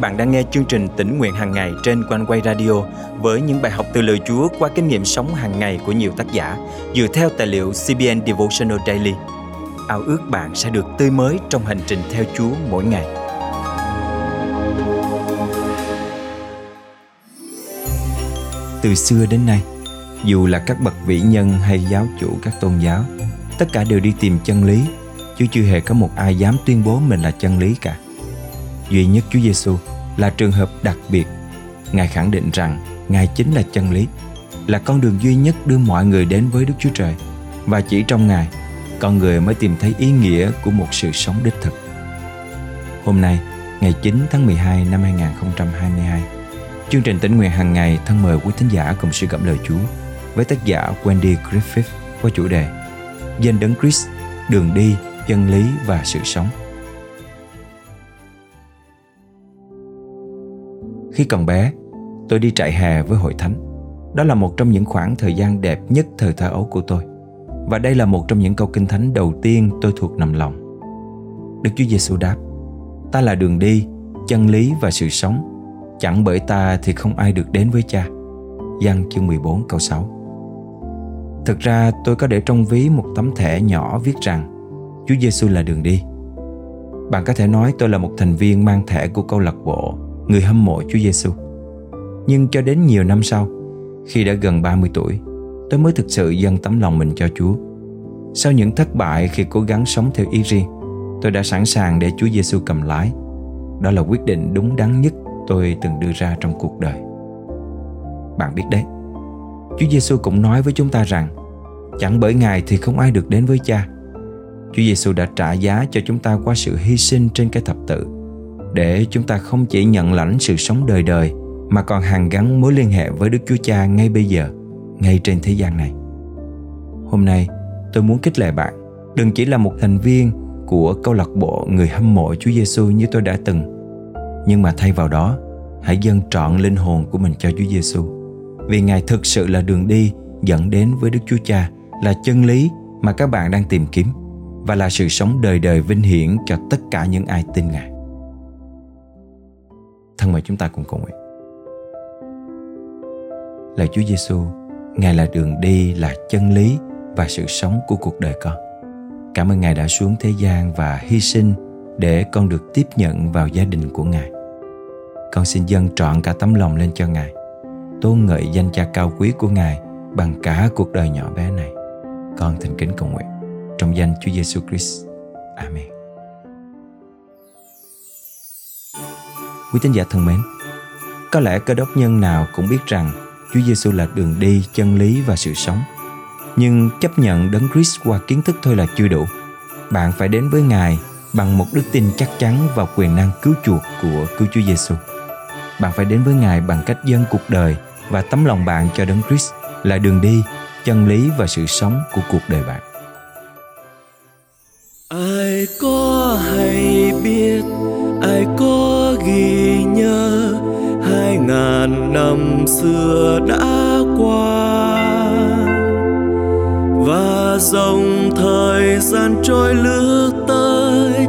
bạn đang nghe chương trình tỉnh nguyện hàng ngày trên quanh quay radio với những bài học từ lời Chúa qua kinh nghiệm sống hàng ngày của nhiều tác giả dựa theo tài liệu CBN Devotional Daily. Ao ước bạn sẽ được tươi mới trong hành trình theo Chúa mỗi ngày. Từ xưa đến nay, dù là các bậc vĩ nhân hay giáo chủ các tôn giáo, tất cả đều đi tìm chân lý, chứ chưa hề có một ai dám tuyên bố mình là chân lý cả duy nhất Chúa Giêsu là trường hợp đặc biệt. Ngài khẳng định rằng Ngài chính là chân lý, là con đường duy nhất đưa mọi người đến với Đức Chúa Trời. Và chỉ trong Ngài, con người mới tìm thấy ý nghĩa của một sự sống đích thực. Hôm nay, ngày 9 tháng 12 năm 2022, chương trình tỉnh nguyện hàng ngày thân mời quý thính giả cùng suy gẫm lời Chúa với tác giả Wendy Griffith qua chủ đề Danh đấng Chris, đường đi, chân lý và sự sống. Khi còn bé, tôi đi trại hè với hội thánh. Đó là một trong những khoảng thời gian đẹp nhất thời thơ ấu của tôi. Và đây là một trong những câu kinh thánh đầu tiên tôi thuộc nằm lòng. Đức Chúa Giêsu đáp: Ta là đường đi, chân lý và sự sống. Chẳng bởi ta thì không ai được đến với cha. Giăng chương 14 câu 6 Thực ra tôi có để trong ví một tấm thẻ nhỏ viết rằng Chúa Giêsu là đường đi. Bạn có thể nói tôi là một thành viên mang thẻ của câu lạc bộ người hâm mộ Chúa Giêsu. Nhưng cho đến nhiều năm sau, khi đã gần 30 tuổi, tôi mới thực sự dâng tấm lòng mình cho Chúa. Sau những thất bại khi cố gắng sống theo ý riêng, tôi đã sẵn sàng để Chúa Giêsu cầm lái. Đó là quyết định đúng đắn nhất tôi từng đưa ra trong cuộc đời. Bạn biết đấy, Chúa Giêsu cũng nói với chúng ta rằng chẳng bởi Ngài thì không ai được đến với Cha. Chúa Giêsu đã trả giá cho chúng ta qua sự hy sinh trên cái thập tự để chúng ta không chỉ nhận lãnh sự sống đời đời mà còn hàn gắn mối liên hệ với Đức Chúa Cha ngay bây giờ, ngay trên thế gian này. Hôm nay, tôi muốn khích lệ bạn, đừng chỉ là một thành viên của câu lạc bộ người hâm mộ Chúa Giêsu như tôi đã từng, nhưng mà thay vào đó, hãy dâng trọn linh hồn của mình cho Chúa Giêsu. Vì Ngài thực sự là đường đi dẫn đến với Đức Chúa Cha, là chân lý mà các bạn đang tìm kiếm và là sự sống đời đời vinh hiển cho tất cả những ai tin Ngài thân mời chúng ta cùng cầu nguyện Lạy Chúa Giêsu, Ngài là đường đi, là chân lý và sự sống của cuộc đời con. Cảm ơn Ngài đã xuống thế gian và hy sinh để con được tiếp nhận vào gia đình của Ngài. Con xin dâng trọn cả tấm lòng lên cho Ngài, tôn ngợi danh cha cao quý của Ngài bằng cả cuộc đời nhỏ bé này. Con thành kính cầu nguyện trong danh Chúa Giêsu Christ. Amen. Quý tín giả thân mến, có lẽ cơ đốc nhân nào cũng biết rằng Chúa Giêsu là đường đi, chân lý và sự sống. Nhưng chấp nhận đấng Christ qua kiến thức thôi là chưa đủ. Bạn phải đến với Ngài bằng một đức tin chắc chắn vào quyền năng cứu chuộc của cứu Chúa Giêsu. Bạn phải đến với Ngài bằng cách dâng cuộc đời và tấm lòng bạn cho đấng Christ là đường đi, chân lý và sự sống của cuộc đời bạn. Ai có ngàn năm xưa đã qua. Và dòng thời gian trôi lướt tới,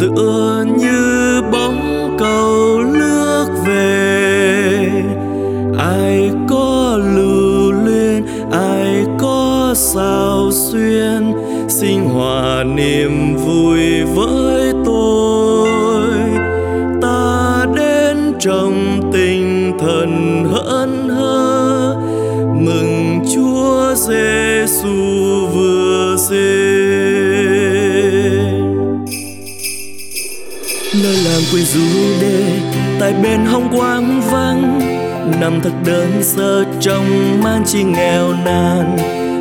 tựa như bóng cầu lướt về. Ai có lưu luyến, ai có sao xuyên, sinh hòa niềm vui với Giêsu vừa sinh nơi làng quê du đê, tại bên hông quang vắng, nằm thật đơn sơ trong man chi nghèo nàn.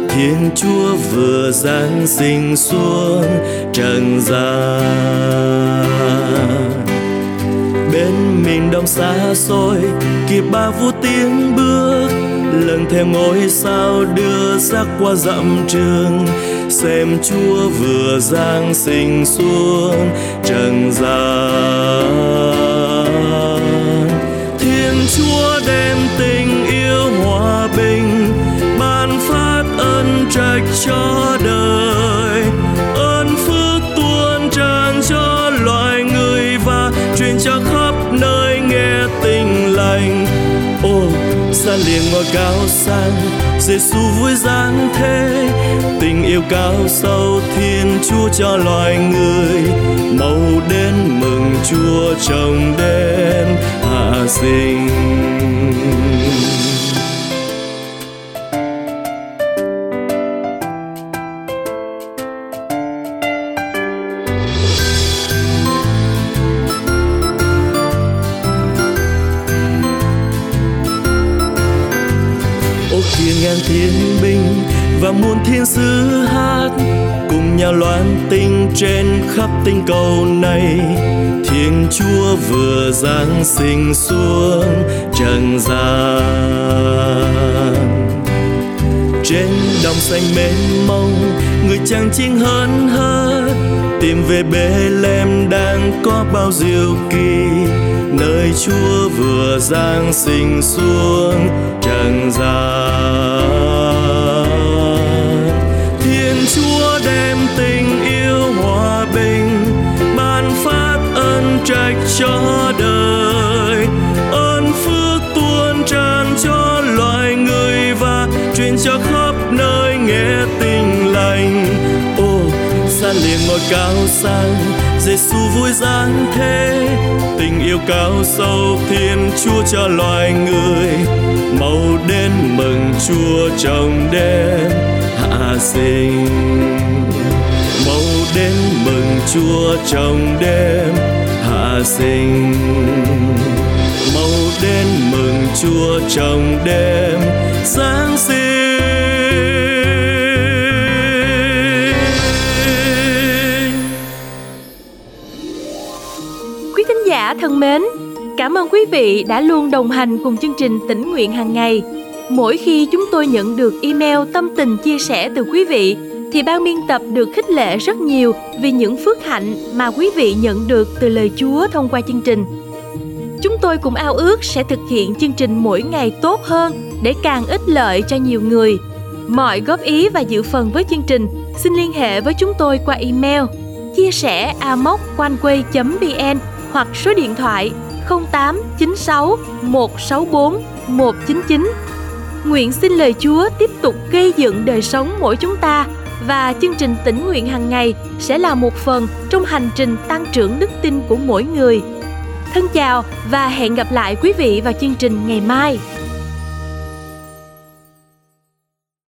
Thiên Chúa vừa giáng sinh xuống trần gian. Bên mình đông xa xôi kịp ba vu tiếng bước lần thêm ngôi sao đưa sắc qua dặm trường. Xem chúa vừa giang sinh xuống, trần gian. Thiên chúa đem tình yêu hòa bình, ban phát ân trạch cho xa liền ngôi cao sang Giêsu vui giáng thế. Tình yêu cao sâu thiên chúa cho loài người màu đến mừng chúa chồng đến hạ sinh. Ngàn thiên binh và muôn thiên sứ hát cùng nhau loan tinh trên khắp tinh cầu này. Thiên chúa vừa giáng sinh xuống trần gian. Trên đồng xanh mênh mông, người chàng chinh hớn hở tìm về bê lem đang có bao diệu kỳ nơi chúa vừa giáng sinh xuống, trần gian. Thiên chúa đem tình yêu hòa bình, ban phát ân trạch cho đời. Ơn phước tuôn tràn cho loài người và truyền cho khắp nơi nghe tình lành gian liền ngôi cao sang. Giêsu vui giáng thế, tình yêu cao sâu thiên chúa cho loài người. Màu đến mừng chúa trong đêm hạ sinh. Màu đến mừng chúa trong đêm hạ sinh. Màu đến mừng chúa trong đêm giáng sinh. Thân mến, cảm ơn quý vị đã luôn đồng hành cùng chương trình tỉnh nguyện hàng ngày. Mỗi khi chúng tôi nhận được email tâm tình chia sẻ từ quý vị thì ban biên tập được khích lệ rất nhiều vì những phước hạnh mà quý vị nhận được từ lời Chúa thông qua chương trình. Chúng tôi cũng ao ước sẽ thực hiện chương trình mỗi ngày tốt hơn để càng ích lợi cho nhiều người. Mọi góp ý và dự phần với chương trình xin liên hệ với chúng tôi qua email chia sẻ amoconeway.vn hoặc số điện thoại 0896 164 199. Nguyện xin lời Chúa tiếp tục gây dựng đời sống mỗi chúng ta và chương trình tỉnh nguyện hàng ngày sẽ là một phần trong hành trình tăng trưởng đức tin của mỗi người. Thân chào và hẹn gặp lại quý vị vào chương trình ngày mai.